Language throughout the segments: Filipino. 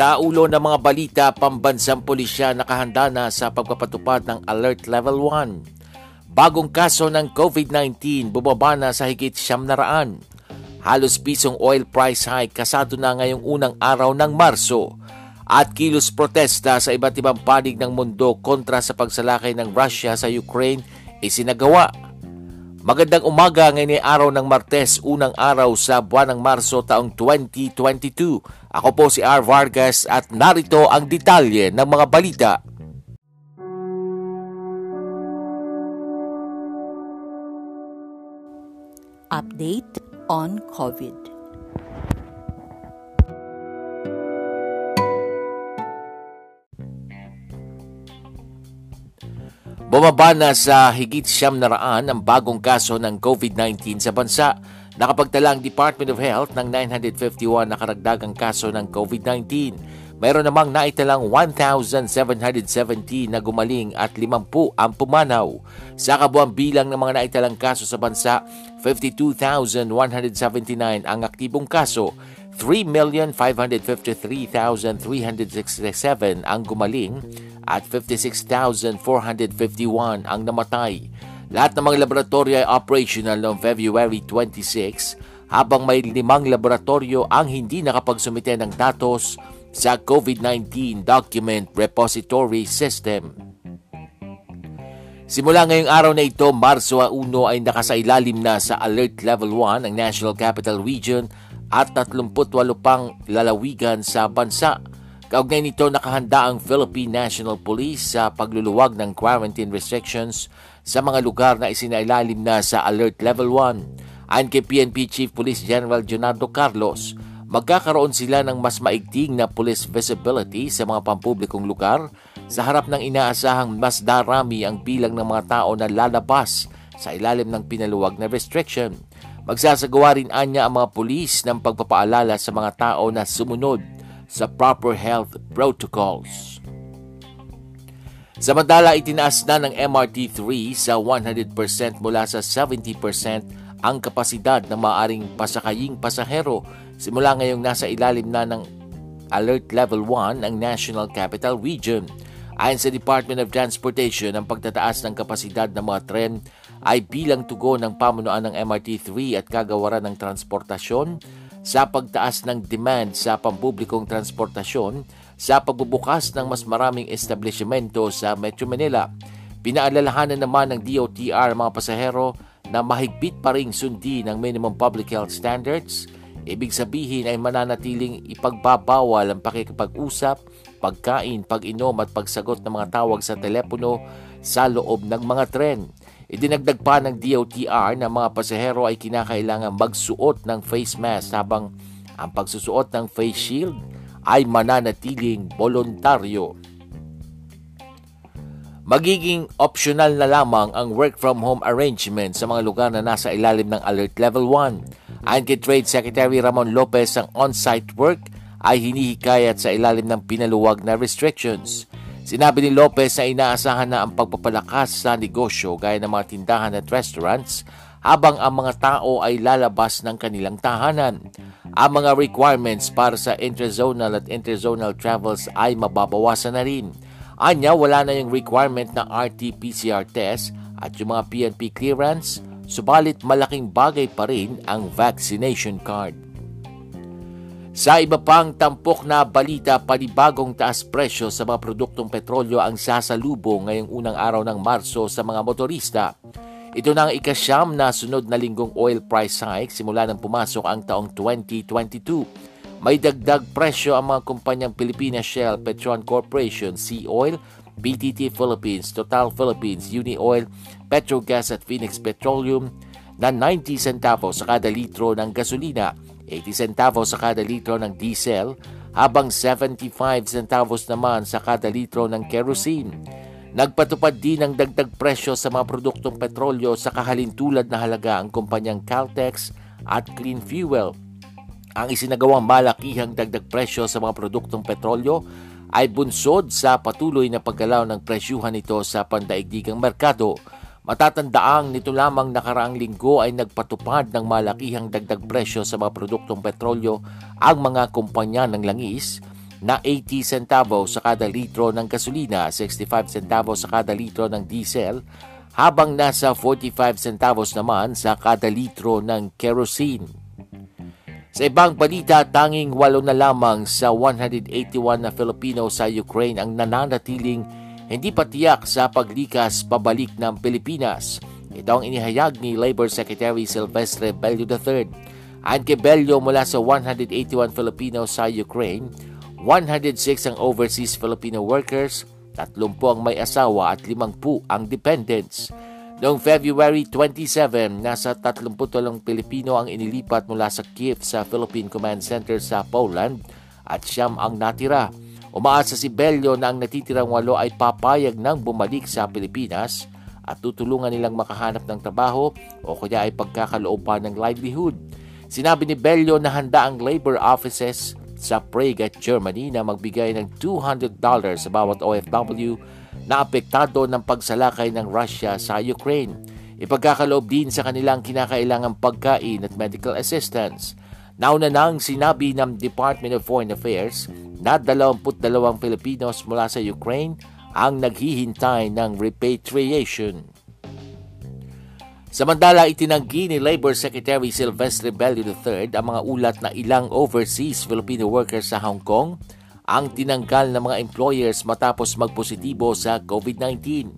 Sa ulo ng mga balita, pambansang pulisya nakahanda na sa pagpapatupad ng Alert Level 1. Bagong kaso ng COVID-19 bumaba na sa higit siyam na raan. Halos pisong oil price hike kasado na ngayong unang araw ng Marso at kilos protesta sa iba't ibang panig ng mundo kontra sa pagsalakay ng Russia sa Ukraine isinagawa Magandang umaga ngayon ay araw ng Martes, unang araw sa buwan ng Marso taong 2022. Ako po si R. Vargas at narito ang detalye ng mga balita. Update on COVID. Bumaba na sa higit siyam na raan ang bagong kaso ng COVID-19 sa bansa. Nakapagtala ang Department of Health ng 951 na karagdagang kaso ng COVID-19. Mayroon namang naitalang 1,770 na gumaling at 50 ang pumanaw. Sa kabuang bilang ng mga naitalang kaso sa bansa, 52,179 ang aktibong kaso, 3,553,367 ang gumaling at 56,451 ang namatay. Lahat ng mga laboratorio ay operational noong February 26 habang may limang laboratorio ang hindi nakapagsumite ng datos sa COVID-19 Document Repository System. Simula ngayong araw na ito, Marso 1 ay nakasailalim na sa Alert Level 1 ang National Capital Region at 38 pang lalawigan sa bansa. Kaugnay nito nakahanda ang Philippine National Police sa pagluluwag ng quarantine restrictions sa mga lugar na isinailalim na sa Alert Level 1. Ayon kay PNP Chief Police General Jonardo Carlos, magkakaroon sila ng mas maigting na police visibility sa mga pampublikong lugar sa harap ng inaasahang mas darami ang bilang ng mga tao na lalabas sa ilalim ng pinaluwag na restriction. Magsasagawa rin anya ang mga pulis ng pagpapaalala sa mga tao na sumunod sa proper health protocols. Samantala, itinaas na ng MRT-3 sa 100% mula sa 70% ang kapasidad ng maaring pasakaying pasahero simula ngayong nasa ilalim na ng Alert Level 1 ang National Capital Region. Ayon sa Department of Transportation, ang pagtataas ng kapasidad ng mga tren ay bilang tugon ng pamunuan ng MRT-3 at kagawaran ng transportasyon sa pagtaas ng demand sa pampublikong transportasyon sa pagbubukas ng mas maraming establishmento sa Metro Manila. Pinaalalahanan naman ng DOTR mga pasahero na mahigpit pa ring sundi ng minimum public health standards. Ibig sabihin ay mananatiling ipagbabawal ang pakikipag-usap, pagkain, pag-inom at pagsagot ng mga tawag sa telepono sa loob ng mga tren. Idinagdag pa ng DOTR na mga pasahero ay kinakailangan magsuot ng face mask habang ang pagsusuot ng face shield ay mananatiling voluntaryo. Magiging optional na lamang ang work from home arrangement sa mga lugar na nasa ilalim ng Alert Level 1. Ayon kay Trade Secretary Ramon Lopez, ang on-site work ay hinihikayat sa ilalim ng pinaluwag na restrictions. Sinabi ni Lopez na inaasahan na ang pagpapalakas sa negosyo gaya ng mga tindahan at restaurants habang ang mga tao ay lalabas ng kanilang tahanan. Ang mga requirements para sa interzonal at interzonal travels ay mababawasan na rin. Anya, wala na yung requirement na RT-PCR test at yung mga PNP clearance, subalit malaking bagay pa rin ang vaccination card. Sa iba pang tampok na balita, panibagong taas presyo sa mga produktong petrolyo ang sasalubong ngayong unang araw ng Marso sa mga motorista. Ito na ang ikasyam na sunod na linggong oil price hike simula nang pumasok ang taong 2022. May dagdag presyo ang mga kumpanyang Pilipinas Shell, Petron Corporation, Sea Oil, BTT Philippines, Total Philippines, Uni Oil, Petrogas at Phoenix Petroleum, na 90 centavos sa kada litro ng gasolina, 80 centavos sa kada litro ng diesel, habang 75 centavos naman sa kada litro ng kerosene. Nagpatupad din ng dagdag presyo sa mga produktong petrolyo sa kahalintulad na halaga ang kumpanyang Caltex at Clean Fuel. Ang isinagawang malakihang dagdag presyo sa mga produktong petrolyo ay bunsod sa patuloy na paggalaw ng presyuhan nito sa pandaigdigang merkado. Matatandaang nito lamang nakaraang linggo ay nagpatupad ng malakihang dagdag presyo sa mga produktong petrolyo ang mga kumpanya ng langis na 80 centavos sa kada litro ng gasolina, 65 centavos sa kada litro ng diesel, habang nasa 45 centavos naman sa kada litro ng kerosene. Sa ibang balita, tanging walo na lamang sa 181 na Filipino sa Ukraine ang nananatiling hindi patiyak sa paglikas pabalik ng Pilipinas. Ito ang inihayag ni Labor Secretary Silvestre Bello III. Ayon kay Bello mula sa 181 Filipino sa Ukraine, 106 ang overseas Filipino workers, 30 ang may asawa at 50 ang dependents. Noong February 27, nasa 38 Pilipino ang inilipat mula sa Kiev sa Philippine Command Center sa Poland at siyam ang natira. Umaasa si Bello na ang natitirang walo ay papayag nang bumalik sa Pilipinas at tutulungan nilang makahanap ng trabaho o kaya ay pagkakalooban ng livelihood. Sinabi ni Bello na handa ang labor offices sa Prague at Germany na magbigay ng $200 sa bawat OFW na apektado ng pagsalakay ng Russia sa Ukraine. Ipagkakaloob din sa kanilang kinakailangang pagkain at medical assistance. Nauna nang sinabi ng Department of Foreign Affairs na 22 Filipinos mula sa Ukraine ang naghihintay ng repatriation. Samantala, itinanggi ni Labor Secretary Silvestre Bello III ang mga ulat na ilang overseas Filipino workers sa Hong Kong ang tinanggal ng mga employers matapos magpositibo sa COVID-19.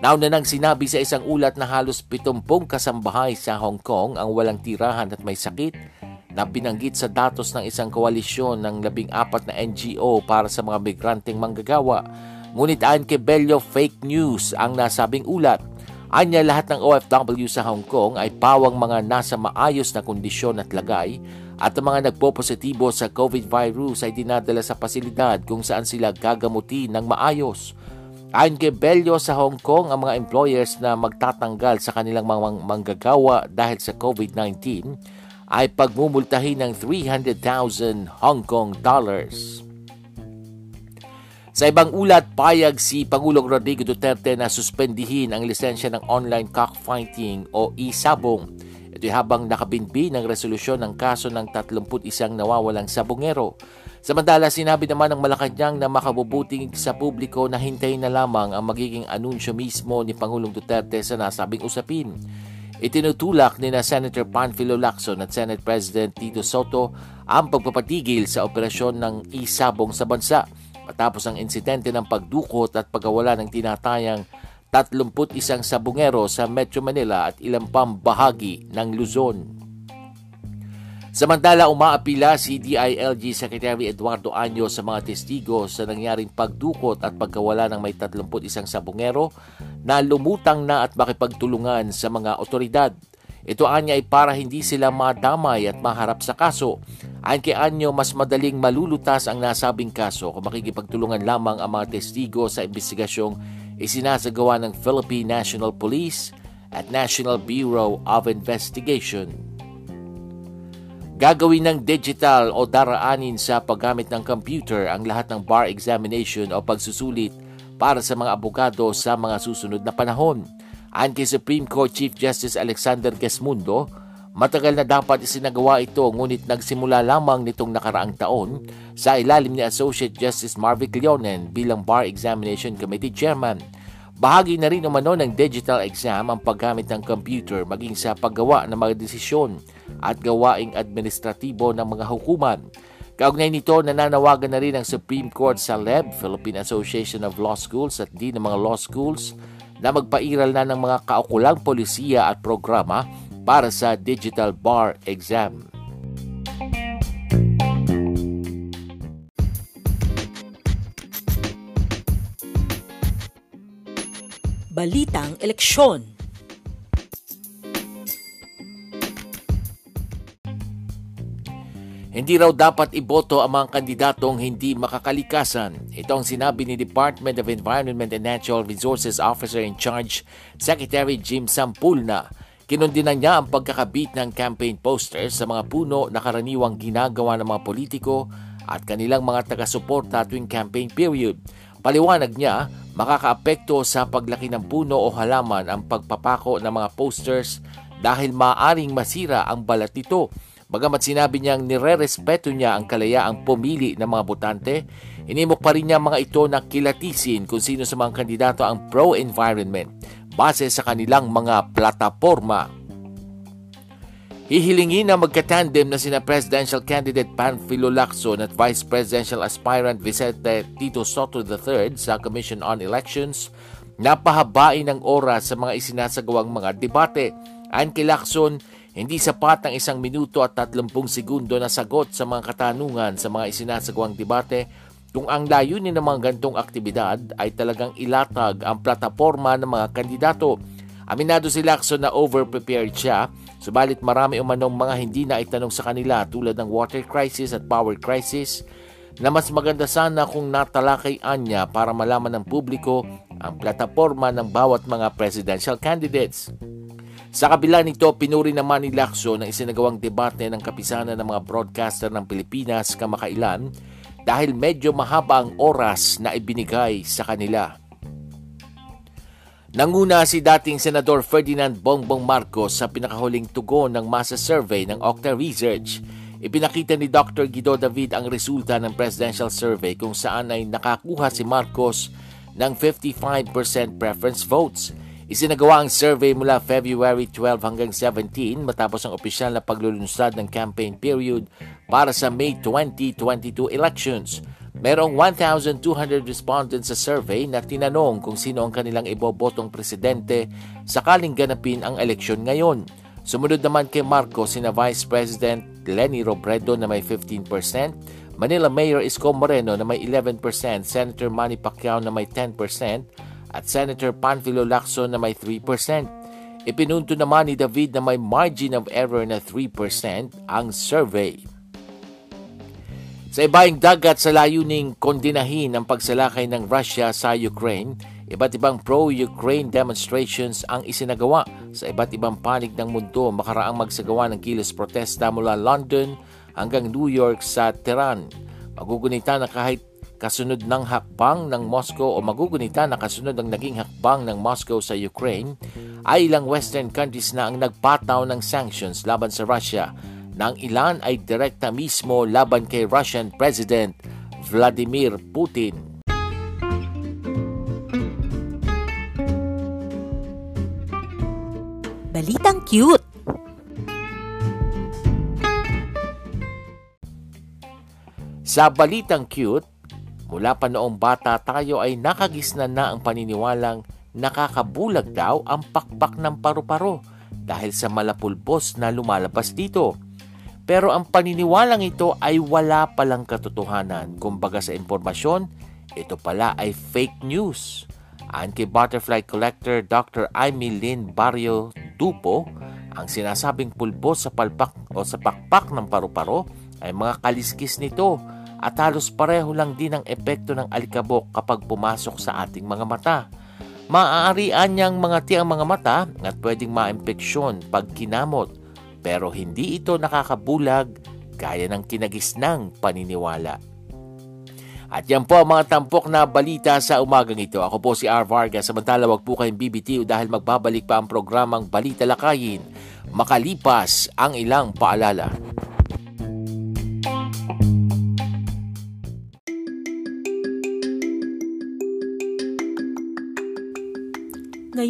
Nauna nang sinabi sa isang ulat na halos 70 kasambahay sa Hong Kong ang walang tirahan at may sakit na binanggit sa datos ng isang koalisyon ng labing apat na NGO para sa mga migranteng manggagawa. Ngunit ayon kay Bello, fake news ang nasabing ulat. Anya lahat ng OFW sa Hong Kong ay pawang mga nasa maayos na kondisyon at lagay at ang mga nagpo-positibo sa COVID virus ay dinadala sa pasilidad kung saan sila gagamutin ng maayos. Ayon kay Bello sa Hong Kong, ang mga employers na magtatanggal sa kanilang mga manggagawa dahil sa COVID-19 ay pagmumultahin ng 300,000 Hong Kong dollars. Sa ibang ulat, payag si Pangulong Rodrigo Duterte na suspendihin ang lisensya ng online cockfighting o e-sabong habang nakabinbi ng resolusyon ng kaso ng 31 nawawalang sabongero. Samantala, sinabi naman ng Malacanang na makabubuting sa publiko na hintayin na lamang ang magiging anunsyo mismo ni Pangulong Duterte sa nasabing usapin. Itinutulak ni na Senator Panfilo Lacson at Senate President Tito Soto ang pagpapatigil sa operasyon ng isabong sa bansa matapos ang insidente ng pagdukot at pagkawala ng tinatayang 31 sabungero sa Metro Manila at ilang pang bahagi ng Luzon. Samantala, umaapila si DILG Secretary Eduardo Anyo sa mga testigo sa nangyaring pagdukot at pagkawala ng may 31 sabungero na lumutang na at makipagtulungan sa mga otoridad. Ito anya ay para hindi sila madamay at maharap sa kaso. Ayon kay Anyo, mas madaling malulutas ang nasabing kaso kung makikipagtulungan lamang ang mga testigo sa investigasyong isinasagawa ng Philippine National Police at National Bureau of Investigation. Gagawin ng digital o daraanin sa paggamit ng computer ang lahat ng bar examination o pagsusulit para sa mga abogado sa mga susunod na panahon. Ayon kay Supreme Court Chief Justice Alexander Gesmundo, Matagal na dapat isinagawa ito ngunit nagsimula lamang nitong nakaraang taon sa ilalim ni Associate Justice Marvick Leonen bilang Bar Examination Committee Chairman. Bahagi na rin umano ng digital exam ang paggamit ng computer maging sa paggawa ng mga desisyon at gawaing administratibo ng mga hukuman. Kaugnay nito, nananawagan na rin ang Supreme Court sa LEB, Philippine Association of Law Schools at di ng mga law schools na magpairal na ng mga kaukulang polisiya at programa para sa Digital Bar Exam. Balitang Eleksyon Hindi raw dapat iboto ang mga kandidatong hindi makakalikasan. Ito ang sinabi ni Department of Environment and Natural Resources Officer in Charge, Secretary Jim Sampulna. Kinundinan niya ang pagkakabit ng campaign posters sa mga puno na karaniwang ginagawa ng mga politiko at kanilang mga taga-suporta tuwing campaign period. Paliwanag niya, makakaapekto sa paglaki ng puno o halaman ang pagpapako ng mga posters dahil maaring masira ang balat nito Bagamat sinabi niyang nire-respeto niya ang kalayaang pumili ng mga botante, inimok pa rin niya mga ito na kilatisin kung sino sa mga kandidato ang pro-environment base sa kanilang mga plataforma. Hihilingin na magkatandem na sina Presidential Candidate Panfilo Lacson at Vice Presidential Aspirant Vicente Tito Soto III sa Commission on Elections na pahabain ng oras sa mga isinasagawang mga debate. Kay Lacson, hindi sapat ang isang minuto at 30 segundo na sagot sa mga katanungan sa mga isinasagawang debate kung ang layunin ng mga gantong aktibidad ay talagang ilatag ang plataforma ng mga kandidato. Aminado si Lacson na over-prepared siya, subalit marami umanong mga hindi na itanong sa kanila tulad ng water crisis at power crisis na mas maganda sana kung natalakayan niya para malaman ng publiko ang plataforma ng bawat mga presidential candidates. Sa kabila nito, pinuri naman ni Lacson ang isinagawang debate ng kapisanan ng mga broadcaster ng Pilipinas kamakailan dahil medyo mahaba ang oras na ibinigay sa kanila. Nanguna si dating Senador Ferdinand Bongbong Marcos sa pinakahuling tugon ng masa survey ng Octa Research. Ipinakita ni Dr. Guido David ang resulta ng presidential survey kung saan ay nakakuha si Marcos ng 55% preference votes Isinagawa ang survey mula February 12 hanggang 17 matapos ang opisyal na paglulunsad ng campaign period para sa May 2022 elections. Merong 1,200 respondents sa survey na tinanong kung sino ang kanilang ibobotong presidente sakaling ganapin ang eleksyon ngayon. Sumunod naman kay Marcos sina Vice President Lenny Robredo na may 15%, Manila Mayor Isko Moreno na may 11%, Senator Manny Pacquiao na may 10%, at Senator Panfilo Lacson na may 3%. Ipinunto naman ni David na may margin of error na 3% ang survey. Sa ibaing dagat sa layuning kondinahin ang pagsalakay ng Russia sa Ukraine, iba't ibang pro-Ukraine demonstrations ang isinagawa sa iba't ibang panig ng mundo makaraang magsagawa ng kilos protesta mula London hanggang New York sa Tehran. Magugunita na kahit kasunod ng hakbang ng Moscow o magugunita na kasunod ng naging hakbang ng Moscow sa Ukraine, ay ilang Western countries na ang nagpataw ng sanctions laban sa Russia nang ilan ay direkta mismo laban kay Russian President Vladimir Putin. Balitang cute! Sa balitang cute, Mula pa noong bata tayo ay nakagisnan na ang paniniwalang nakakabulag daw ang pakpak ng paru-paro dahil sa malapulbos na lumalabas dito. Pero ang paniniwalang ito ay wala palang katotohanan. Kumbaga sa impormasyon, ito pala ay fake news. Ayon kay butterfly collector Dr. Amy Barrio Dupo, ang sinasabing pulbos sa palpak o sa pakpak ng paru-paro ay mga kaliskis nito at halos pareho lang din ang epekto ng alikabok kapag pumasok sa ating mga mata. Maaarian niyang mga ang mga mata at pwedeng maimpeksyon pag kinamot pero hindi ito nakakabulag gaya ng kinagisnang paniniwala. At yan po ang mga tampok na balita sa umagang ito. Ako po si R. Vargas. Samantala wag po kayong BBTO dahil magbabalik pa ang programang Balita Lakayin makalipas ang ilang paalala.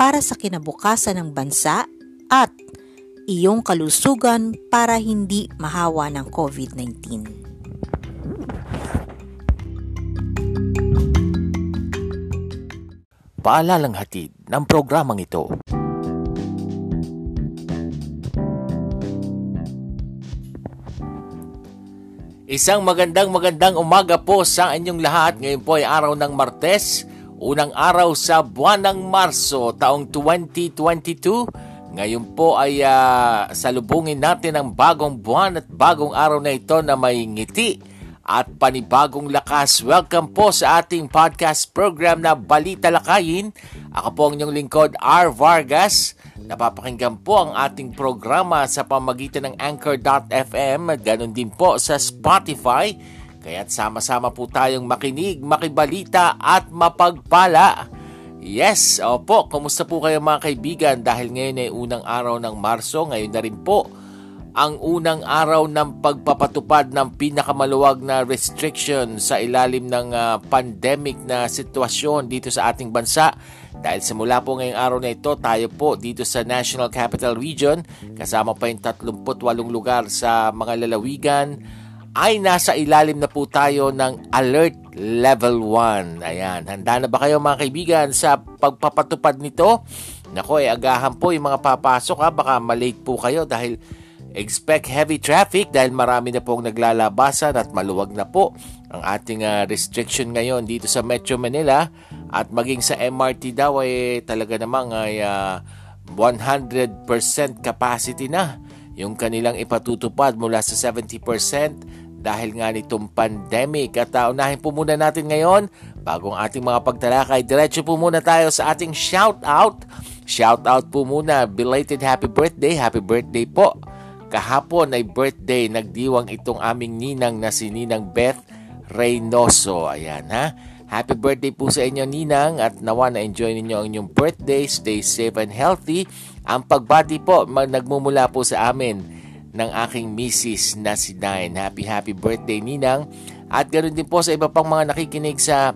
para sa kinabukasan ng bansa at iyong kalusugan para hindi mahawa ng COVID-19. Paalalang hatid ng programang ito. Isang magandang magandang umaga po sa inyong lahat. Ngayon po ay araw ng Martes, unang araw sa buwan ng Marso taong 2022. Ngayon po ay uh, salubungin natin ang bagong buwan at bagong araw na ito na may ngiti at panibagong lakas. Welcome po sa ating podcast program na Balita Lakayin. Ako po ang inyong lingkod, R. Vargas. Napapakinggan po ang ating programa sa pamagitan ng Anchor.fm ganun din po sa Spotify. Kaya't sama-sama po tayong makinig, makibalita at mapagpala. Yes, opo, kumusta po kayo mga kaibigan dahil ngayon ay unang araw ng Marso, ngayon na rin po ang unang araw ng pagpapatupad ng pinakamaluwag na restriction sa ilalim ng uh, pandemic na sitwasyon dito sa ating bansa. Dahil simula po ngayong araw na ito, tayo po dito sa National Capital Region, kasama pa yung 38 lugar sa mga lalawigan, ay nasa ilalim na po tayo ng Alert Level 1. Ayan, handa na ba kayo mga kaibigan sa pagpapatupad nito? Nako, eh, agahan po yung mga papasok ha, baka malate po kayo dahil Expect heavy traffic dahil marami na pong naglalabasan at maluwag na po ang ating uh, restriction ngayon dito sa Metro Manila at maging sa MRT daw ay talaga namang ay uh, ah, 100% capacity na yung kanilang ipatutupad mula sa 70% dahil nga nitong pandemic. At uh, unahin po muna natin ngayon, bagong ating mga pagtalakay, diretso po muna tayo sa ating shout out. Shout out po muna, belated happy birthday, happy birthday po Kahapon ay birthday, nagdiwang itong aming ninang na si Ninang Beth Reynoso. Ayan ha. Happy birthday po sa inyo Ninang at nawa na enjoy ninyo ang inyong birthday. Stay safe and healthy. Ang pagbati po nagmumula po sa amin ng aking misis na si Nine. Happy happy birthday Ninang. At ganoon din po sa iba pang mga nakikinig sa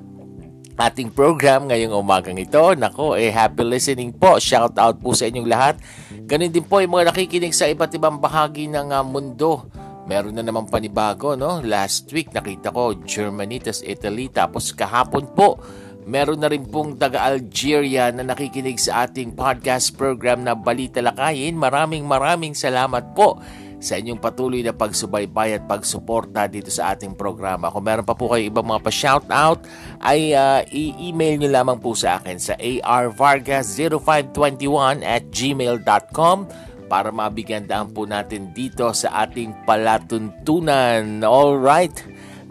ating program ngayong umagang ito. Nako, eh happy listening po. Shout out po sa inyong lahat. Ganun din po yung mga nakikinig sa iba't ibang bahagi ng uh, mundo. Meron na naman panibago, no? Last week nakita ko Germany, tas Italy, tapos kahapon po meron na rin pong taga Algeria na nakikinig sa ating podcast program na Balita Lakayin. Maraming maraming salamat po sa inyong patuloy na pagsubaybay at pagsuporta dito sa ating programa. Kung meron pa po kayo ibang mga pa-shoutout, ay uh, i-email nyo lamang po sa akin sa arvargas0521 at gmail.com para mabigyan daan po natin dito sa ating palatuntunan. Alright?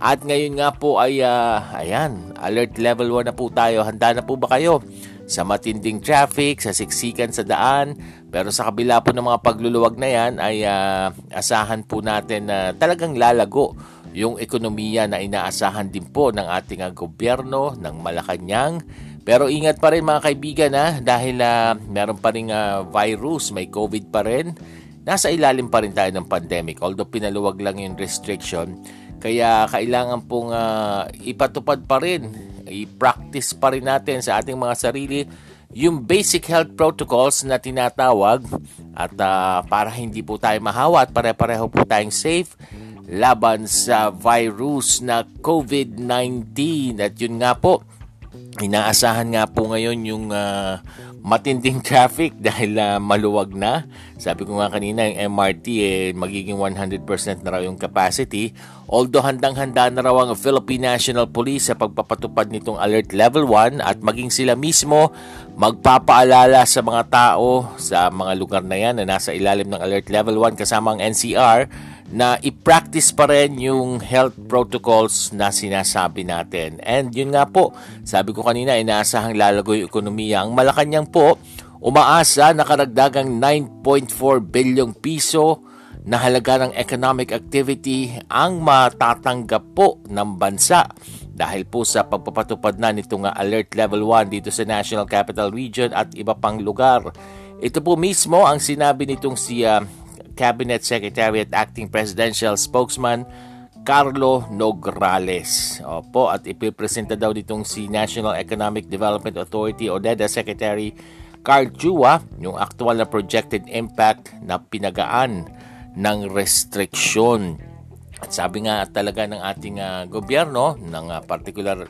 At ngayon nga po ay, uh, ayan, alert level 1 na po tayo. Handa na po ba kayo? sa matinding traffic, sa siksikan sa daan. Pero sa kabila po ng mga pagluluwag na yan ay uh, asahan po natin na talagang lalago yung ekonomiya na inaasahan din po ng ating uh, gobyerno ng Malacanang. Pero ingat pa rin mga kaibigan ha, dahil uh, meron pa rin uh, virus, may COVID pa rin. Nasa ilalim pa rin tayo ng pandemic although pinaluwag lang yung restriction. Kaya kailangan pong uh, ipatupad pa rin i-practice pa rin natin sa ating mga sarili yung basic health protocols na tinatawag at uh, para hindi po tayo mahawa at pare-pareho po tayong safe laban sa virus na COVID-19 at yun nga po inaasahan nga po ngayon yung uh, matinding traffic dahil uh, maluwag na. Sabi ko nga kanina, yung MRT eh, magiging 100% na raw yung capacity. Although handang-handa na raw ang Philippine National Police sa pagpapatupad nitong Alert Level 1 at maging sila mismo magpapaalala sa mga tao sa mga lugar na yan na nasa ilalim ng Alert Level 1 kasama ang NCR na i-practice pa rin yung health protocols na sinasabi natin. And yun nga po, sabi ko kanina, inaasahang lalago yung ekonomiya. Ang Malacanang po, umaasa na karagdagang 9.4 bilyong piso na halaga ng economic activity ang matatanggap po ng bansa dahil po sa pagpapatupad na nitong Alert Level 1 dito sa National Capital Region at iba pang lugar. Ito po mismo ang sinabi nitong si uh, Cabinet Secretary at Acting Presidential Spokesman Carlo Nograles. Opo, at ipipresenta daw ditong si National Economic Development Authority o NEDA Secretary Carl Chua yung actual na projected impact na pinagaan ng restriksyon. At sabi nga talaga ng ating uh, gobyerno, ng uh, particular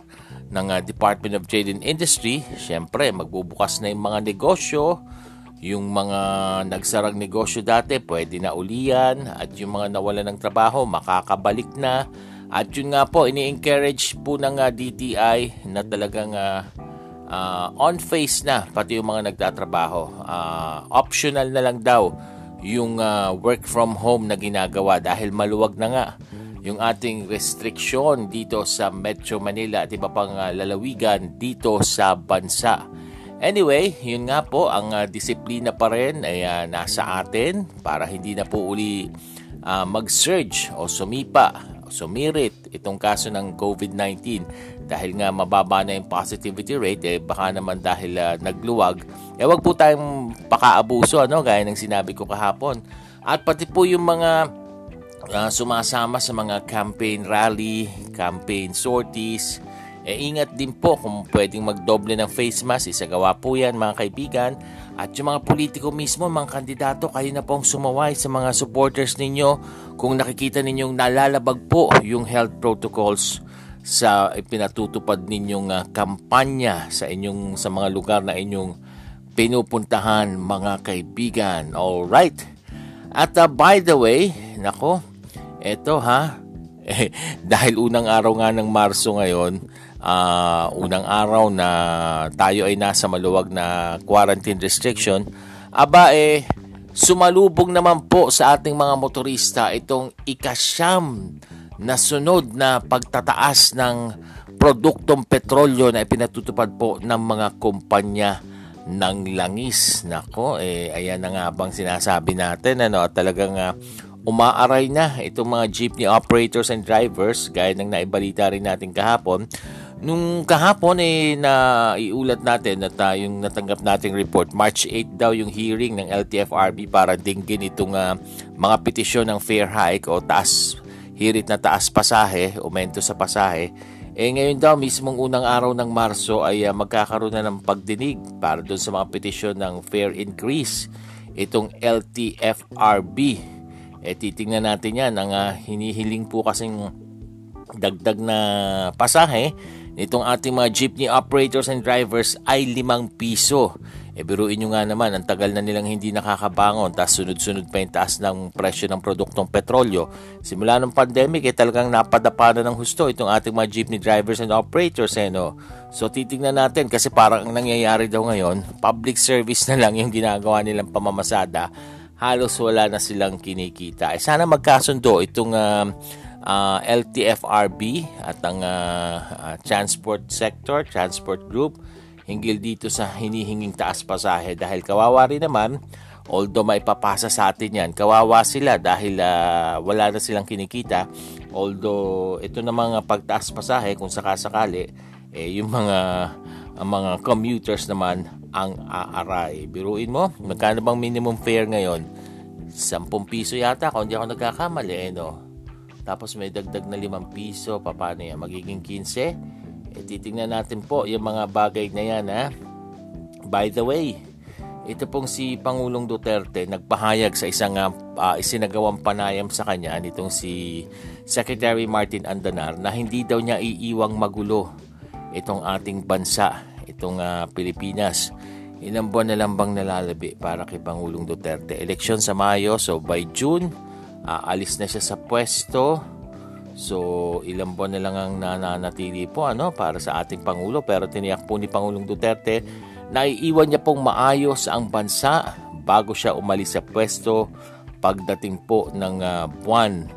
ng uh, Department of Trade and Industry, syempre magbubukas na yung mga negosyo, yung mga nagsarang negosyo dati pwede na ulian at yung mga nawala ng trabaho makakabalik na. At yun nga po ini-encourage po ng DTI na talagang uh, uh, on face na pati yung mga nagtatrabaho. Uh, optional na lang daw yung uh, work from home na ginagawa dahil maluwag na nga yung ating restriction dito sa Metro Manila at iba pang uh, lalawigan dito sa bansa. Anyway, yun nga po, ang uh, disiplina pa rin ay uh, nasa atin para hindi na po uli uh, mag-surge o sumipa, sumirit itong kaso ng COVID-19 dahil nga mababa na yung positivity rate eh baka naman dahil uh, nagluwag. Eh wag po tayong pakaabuso ano gaya ng sinabi ko kahapon. At pati po yung mga uh, sumasama sa mga campaign rally, campaign sorties eh, ingat din po kung pwedeng magdoble ng face mask, isagawa po yan mga kaibigan. At yung mga politiko mismo, mga kandidato, kayo na pong sumaway sa mga supporters ninyo kung nakikita ninyong nalalabag po yung health protocols sa pinatutupad ninyong uh, kampanya sa inyong sa mga lugar na inyong pinupuntahan mga kaibigan. All right. At uh, by the way, nako, eto ha, eh, dahil unang araw nga ng Marso ngayon, uh, unang araw na tayo ay nasa maluwag na quarantine restriction, aba eh, sumalubong naman po sa ating mga motorista itong ikasyam na sunod na pagtataas ng produktong petrolyo na ipinatutupad po ng mga kumpanya ng langis. Nako, eh, ayan na nga bang sinasabi natin, ano, at talagang uh, umaaray na itong mga jeepney operators and drivers, gaya ng naibalita rin natin kahapon. Nung kahapon eh na iulat natin na tayong natanggap nating report, March 8 daw yung hearing ng LTFRB para dinggin itong uh, mga petisyon ng fair hike o taas hirit na taas pasahe, aumento sa pasahe, eh ngayon daw mismong unang araw ng Marso ay uh, magkakaroon na ng pagdinig para doon sa mga petisyon ng fair increase. Itong LTFRB. Eh titingnan natin yan. Ang uh, hinihiling po kasing dagdag na pasahe nitong ating mga jeepney operators and drivers ay 5 piso. E biruin nyo nga naman, ang tagal na nilang hindi nakakabangon, tapos sunod-sunod pa yung taas ng presyo ng produktong petrolyo. Simula ng pandemic, eh talagang napadapa na ng husto itong ating mga jeepney drivers and operators. Eh, no? So titignan natin, kasi parang ang nangyayari daw ngayon, public service na lang yung ginagawa nilang pamamasada. Halos wala na silang kinikita. Eh, sana magkasundo itong uh, uh, LTFRB at ang uh, uh, transport sector, transport group, hinggil dito sa hinihinging taas pasahe dahil kawawa rin naman although may papasa sa atin yan kawawa sila dahil uh, wala na silang kinikita. Although ito na mga pagtaas pasahe kung sakasakali eh, yung mga ang mga commuters naman ang aaray. Biruin mo magkano bang minimum fare ngayon? 10 piso yata kung hindi ako nagkakamali eh, no? Tapos may dagdag na 5 piso paano yan magiging 15 E, titingnan natin po yung mga bagay na yan ha. By the way, ito pong si Pangulong Duterte nagpahayag sa isang uh, isinagawang panayam sa kanya nitong si Secretary Martin Andanar na hindi daw niya iiwang magulo itong ating bansa, itong uh, Pilipinas. Ilang buwan na lang bang nalalabi para kay Pangulong Duterte? Eleksyon sa Mayo, so by June, uh, alis na siya sa pwesto So, ilang buwan na lang ang nananatili po ano, para sa ating Pangulo. Pero tiniyak po ni Pangulong Duterte na iiwan niya pong maayos ang bansa bago siya umalis sa pwesto pagdating po ng uh, buwan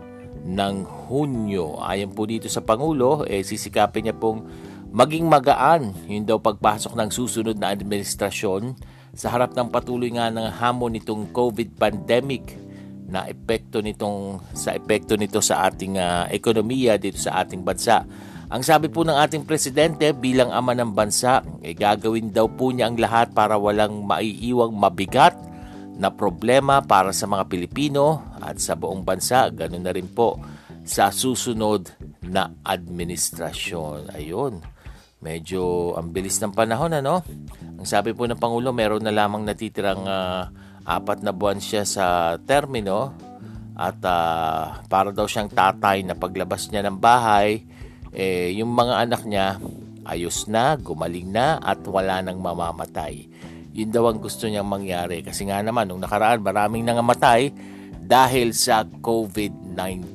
ng Hunyo. Ayon po dito sa Pangulo, eh, sisikapin niya pong maging magaan yun daw pagpasok ng susunod na administrasyon sa harap ng patuloy nga ng hamon nitong COVID pandemic na epekto nitong sa epekto nito sa ating uh, ekonomiya dito sa ating bansa. Ang sabi po ng ating presidente bilang ama ng bansa, eh, gagawin daw po niya ang lahat para walang maiiwang mabigat na problema para sa mga Pilipino at sa buong bansa. Ganun na rin po sa susunod na administrasyon. Ayun, medyo ang bilis ng panahon ano. Ang sabi po ng Pangulo, meron na lamang natitirang uh, apat na buwan siya sa termino at uh, para daw siyang tatay na paglabas niya ng bahay, eh, yung mga anak niya ayos na, gumaling na at wala nang mamamatay. Yun daw ang gusto niyang mangyari kasi nga naman nung nakaraan maraming nangamatay dahil sa COVID-19.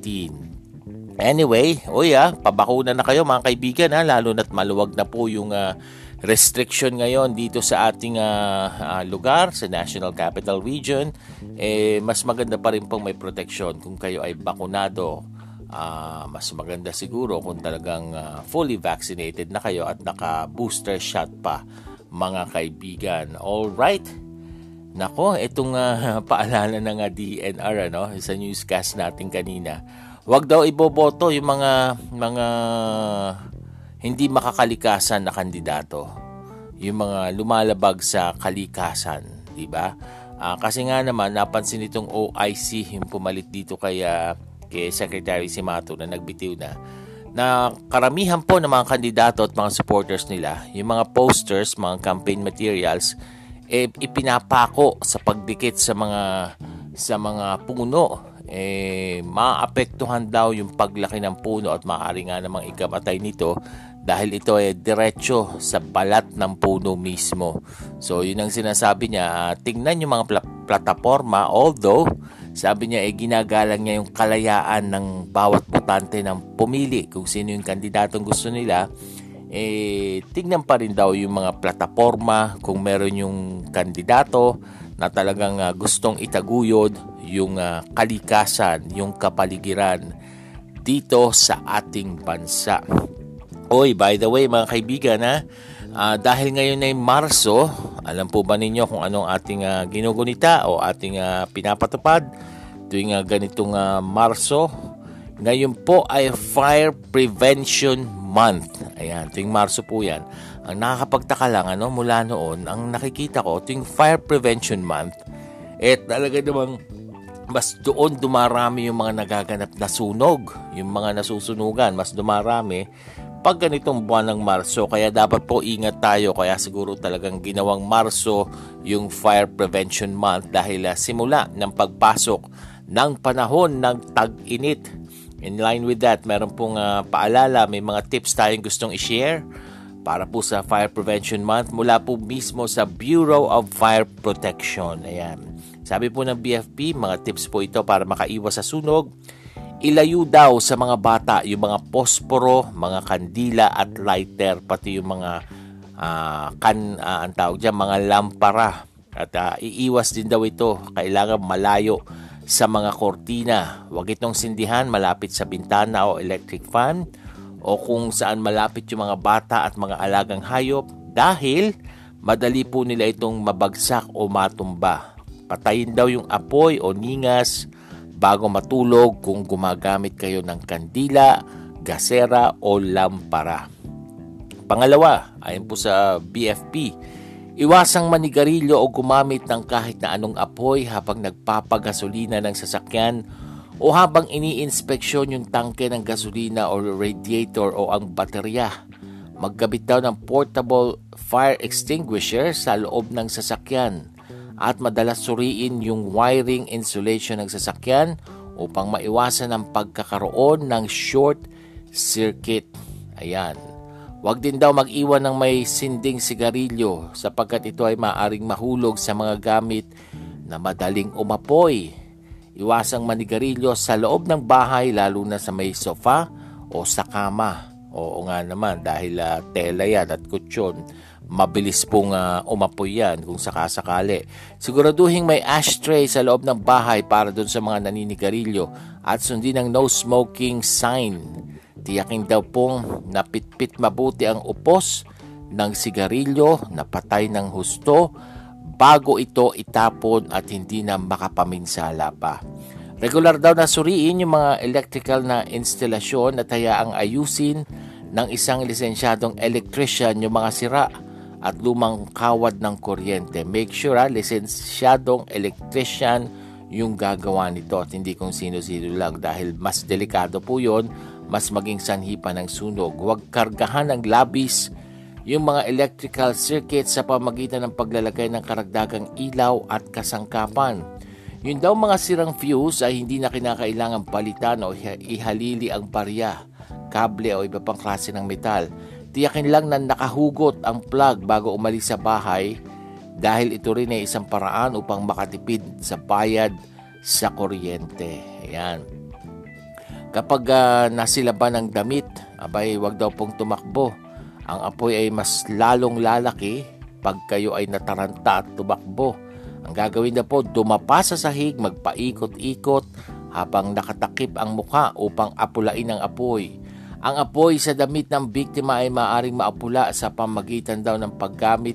Anyway, o oh yeah, pabakuna na kayo mga kaibigan ha, lalo na't maluwag na po yung uh, restriction ngayon dito sa ating uh, uh, lugar, sa National Capital Region. Eh, mas maganda pa rin pong may protection kung kayo ay bakunado. Uh, mas maganda siguro kung talagang uh, fully vaccinated na kayo at naka-booster shot pa mga kaibigan. All right. Nako, itong uh, paalala ng uh, DNR ano, sa newscast natin kanina Huwag daw iboboto yung mga mga hindi makakalikasan na kandidato. Yung mga lumalabag sa kalikasan, di ba? Uh, kasi nga naman napansin nitong OIC yung pumalit dito kay uh, kay Secretary Simato na nagbitiw na na karamihan po ng mga kandidato at mga supporters nila, yung mga posters, mga campaign materials, eh, ipinapako sa pagdikit sa mga sa mga puno eh, maapektuhan daw yung paglaki ng puno at maaari nga namang ikamatay nito dahil ito ay diretso sa balat ng puno mismo. So yun ang sinasabi niya, uh, tingnan yung mga pl- plataforma although sabi niya eh ginagalang niya yung kalayaan ng bawat botante ng pumili kung sino yung kandidatong gusto nila eh tingnan pa rin daw yung mga plataforma kung meron yung kandidato na talagang uh, gustong itaguyod yung uh, kalikasan, yung kapaligiran dito sa ating bansa. Oy, by the way mga kaibigan ha, uh, dahil ngayon ay Marso, alam po ba ninyo kung anong ating uh, ginugunita o ating uh, pinapatupad tuwing uh, ganitong uh, Marso? Ngayon po ay Fire Prevention Month. Ayan, tuwing Marso po yan. Ang nakakapagtaka lang, ano, mula noon, ang nakikita ko, tuwing Fire Prevention Month, eh talaga namang mas doon dumarami yung mga nagaganap na sunog, yung mga nasusunugan, mas dumarami pag ganitong buwan ng Marso. Kaya dapat po ingat tayo. Kaya siguro talagang ginawang Marso yung Fire Prevention Month dahil uh, simula ng pagpasok ng panahon ng tag-init. In line with that, meron pong uh, paalala, may mga tips tayong gustong i-share para po sa Fire Prevention Month mula po mismo sa Bureau of Fire Protection. Ayan. Sabi po ng BFP, mga tips po ito para makaiwas sa sunog. Ilayo daw sa mga bata yung mga posporo, mga kandila at lighter, pati yung mga uh, kan, uh, ang tawag dyan, mga lampara. At uh, iiwas din daw ito, kailangan malayo sa mga kortina. Huwag itong sindihan malapit sa bintana o electric fan o kung saan malapit yung mga bata at mga alagang hayop dahil madali po nila itong mabagsak o matumba. Patayin daw yung apoy o ningas bago matulog kung gumagamit kayo ng kandila, gasera o lampara. Pangalawa, ayon po sa BFP, iwasang manigarilyo o gumamit ng kahit na anong apoy habang nagpapagasolina ng sasakyan o habang iniinspeksyon yung tangke ng gasolina o radiator o ang baterya. Magkabit daw ng portable fire extinguisher sa loob ng sasakyan at madalas suriin yung wiring insulation ng sasakyan upang maiwasan ang pagkakaroon ng short circuit. Ayan. Huwag din daw mag-iwan ng may sinding sigarilyo sapagkat ito ay maaring mahulog sa mga gamit na madaling umapoy Iwasang manigarilyo sa loob ng bahay lalo na sa may sofa o sa kama. Oo nga naman dahil uh, tela yan at kutsyon. Mabilis pong uh, umapoy yan kung sakasakali. Siguraduhin may ashtray sa loob ng bahay para doon sa mga naninigarilyo at sundin ang no smoking sign. Tiyakin daw pong napitpit mabuti ang upos ng sigarilyo na patay ng husto bago ito itapon at hindi na makapaminsala pa. Regular daw na suriin yung mga electrical na instalasyon at hayaang ayusin ng isang lisensyadong electrician yung mga sira at lumang kawad ng kuryente. Make sure ha, lisensyadong electrician yung gagawa nito at hindi kung sino-sino lang dahil mas delikado po yon mas maging sanhi pa ng sunog. Huwag kargahan ng labis yung mga electrical circuits sa pamagitan ng paglalagay ng karagdagang ilaw at kasangkapan. Yun daw mga sirang fuse ay hindi na kinakailangan palitan o ihalili ang barya, kable o iba pang klase ng metal Tiyakin lang na nakahugot ang plug bago umalis sa bahay dahil ito rin ay isang paraan upang makatipid sa bayad sa kuryente. Ayan. Kapag uh, nasilaban ng damit, abay wag daw pong tumakbo. Ang apoy ay mas lalong lalaki pag kayo ay nataranta at tumakbo. Ang gagawin na po, dumapa sa sahig, magpaikot-ikot habang nakatakip ang muka upang apulain ang apoy. Ang apoy sa damit ng biktima ay maaring maapula sa pamagitan daw ng paggamit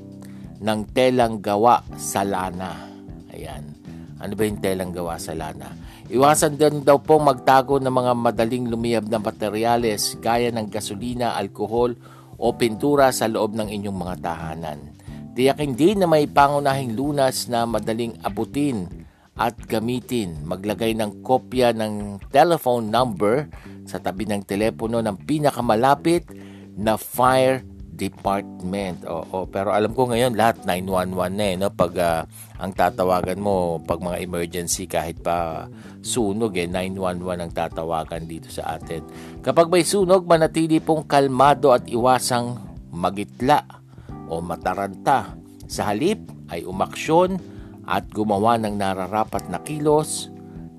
ng telang gawa sa lana. Ayan. Ano ba yung telang gawa sa lana? Iwasan din daw pong magtago ng mga madaling lumiyab na materyales gaya ng gasolina, alkohol o pintura sa loob ng inyong mga tahanan. Tiyakin din na may pangunahing lunas na madaling abutin at gamitin. Maglagay ng kopya ng telephone number sa tabi ng telepono ng pinakamalapit na fire department. Oo, pero alam ko ngayon lahat 911 na eh, no? Pag uh, ang tatawagan mo pag mga emergency kahit pa sunog eh 911 ang tatawagan dito sa atin. Kapag may sunog, manatili pong kalmado at iwasang magitla o mataranta. Sa halip ay umaksyon at gumawa ng nararapat na kilos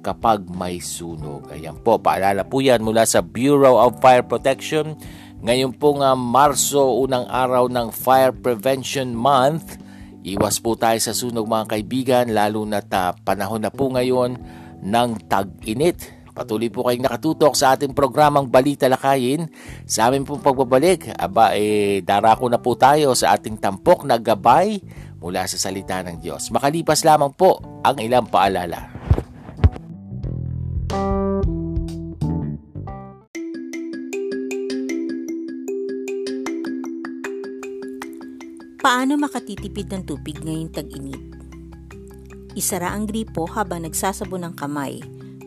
kapag may sunog. Ayan po, paalala po yan mula sa Bureau of Fire Protection. Ngayon po nga Marso, unang araw ng Fire Prevention Month. Iwas po tayo sa sunog mga kaibigan, lalo na ta panahon na po ngayon ng tag-init. Patuloy po kayong nakatutok sa ating programang Balita Lakayin. Sa amin pong pagbabalik, aba eh, darako na po tayo sa ating tampok na gabay mula sa salita ng Diyos. Makalipas lamang po ang ilang paalala. Paano makatitipid ng tubig ngayong tag-init? Isara ang gripo habang nagsasabon ng kamay,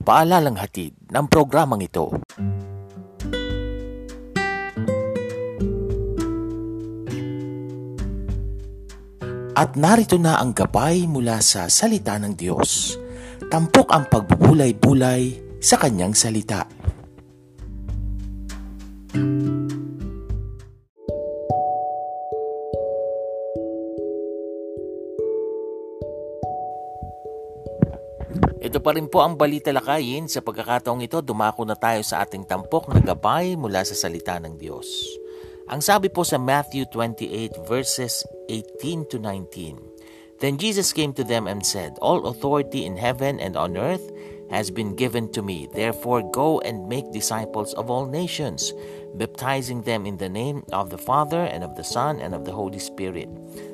Paalalang hatid ng programang ito. At narito na ang gabay mula sa salita ng Diyos. Tampok ang pagbubulay-bulay sa kanyang salita. Ito pa rin po ang balita lakayin. Sa pagkakataong ito, dumako na tayo sa ating tampok na gabay mula sa salita ng Diyos. Ang sabi po sa Matthew 28 verses 18 to 19. Then Jesus came to them and said, All authority in heaven and on earth has been given to me. Therefore go and make disciples of all nations, baptizing them in the name of the Father and of the Son and of the Holy Spirit.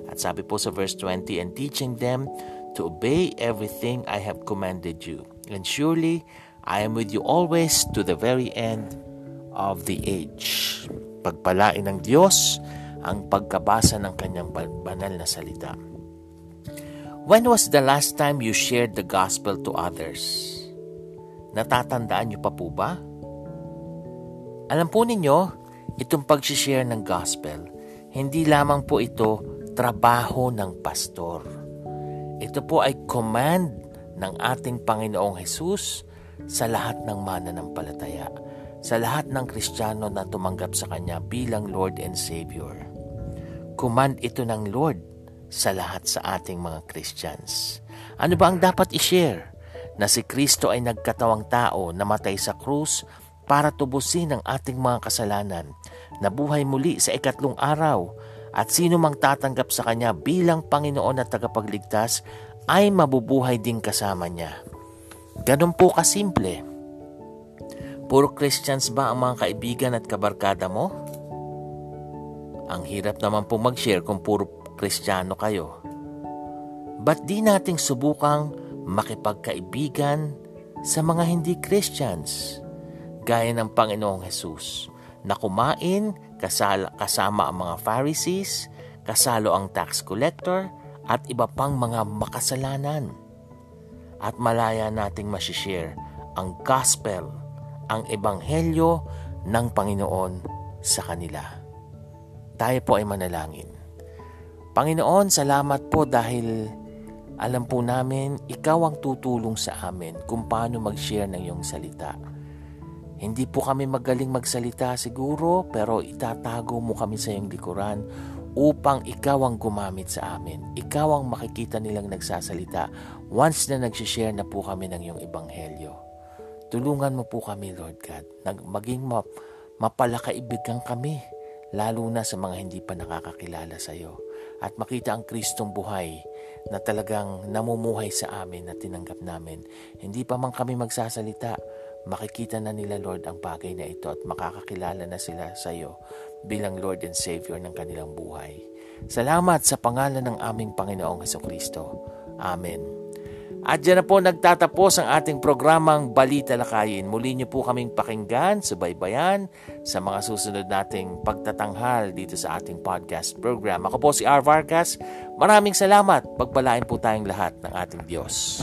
At sabi po sa verse 20, and teaching them to obey everything I have commanded you. And surely I am with you always to the very end of the age. Pagpalain ng Diyos ang pagkabasa ng kanyang banal na salita. When was the last time you shared the gospel to others? Natatandaan niyo pa po ba? Alam po ninyo, itong pag-share ng gospel, hindi lamang po ito trabaho ng pastor ito po ay command ng ating Panginoong Hesus sa lahat ng mananampalataya, sa lahat ng Kristiyano na tumanggap sa Kanya bilang Lord and Savior. Command ito ng Lord sa lahat sa ating mga Christians. Ano ba ang dapat i-share? na si Kristo ay nagkatawang tao na matay sa krus para tubusin ang ating mga kasalanan, nabuhay muli sa ikatlong araw, at sino mang tatanggap sa Kanya bilang Panginoon at tagapagligtas ay mabubuhay din kasama niya. Ganun po kasimple. Puro Christians ba ang mga kaibigan at kabarkada mo? Ang hirap naman po mag-share kung puro Kristiyano kayo. Ba't di nating subukang makipagkaibigan sa mga hindi Christians? Gaya ng Panginoong Jesus na kumain kasala, kasama ang mga Pharisees, kasalo ang tax collector, at iba pang mga makasalanan. At malaya nating masishare ang gospel, ang ebanghelyo ng Panginoon sa kanila. Tayo po ay manalangin. Panginoon, salamat po dahil alam po namin ikaw ang tutulong sa amin kung paano mag-share ng iyong salita. Hindi po kami magaling magsalita siguro pero itatago mo kami sa iyong likuran upang ikaw ang gumamit sa amin. Ikaw ang makikita nilang nagsasalita once na nagsishare na po kami ng iyong ebanghelyo. Tulungan mo po kami, Lord God, na maging ma- mapalakaibigan kami, lalo na sa mga hindi pa nakakakilala sa iyo. At makita ang Kristong buhay na talagang namumuhay sa amin na tinanggap namin. Hindi pa man kami magsasalita, makikita na nila Lord ang bagay na ito at makakakilala na sila sa iyo bilang Lord and Savior ng kanilang buhay. Salamat sa pangalan ng aming Panginoong Heso Kristo. Amen. At dyan na po nagtatapos ang ating programang Balita Lakayin. Muli niyo po kaming pakinggan, subaybayan sa mga susunod nating pagtatanghal dito sa ating podcast program. Ako po si R. Vargas. Maraming salamat. Pagpalain po tayong lahat ng ating Diyos.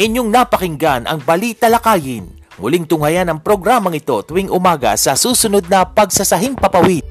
Inyong napakinggan ang Balita Lakayin. Muling tunghayan ang programang ito tuwing umaga sa susunod na Pagsasahing Papawid.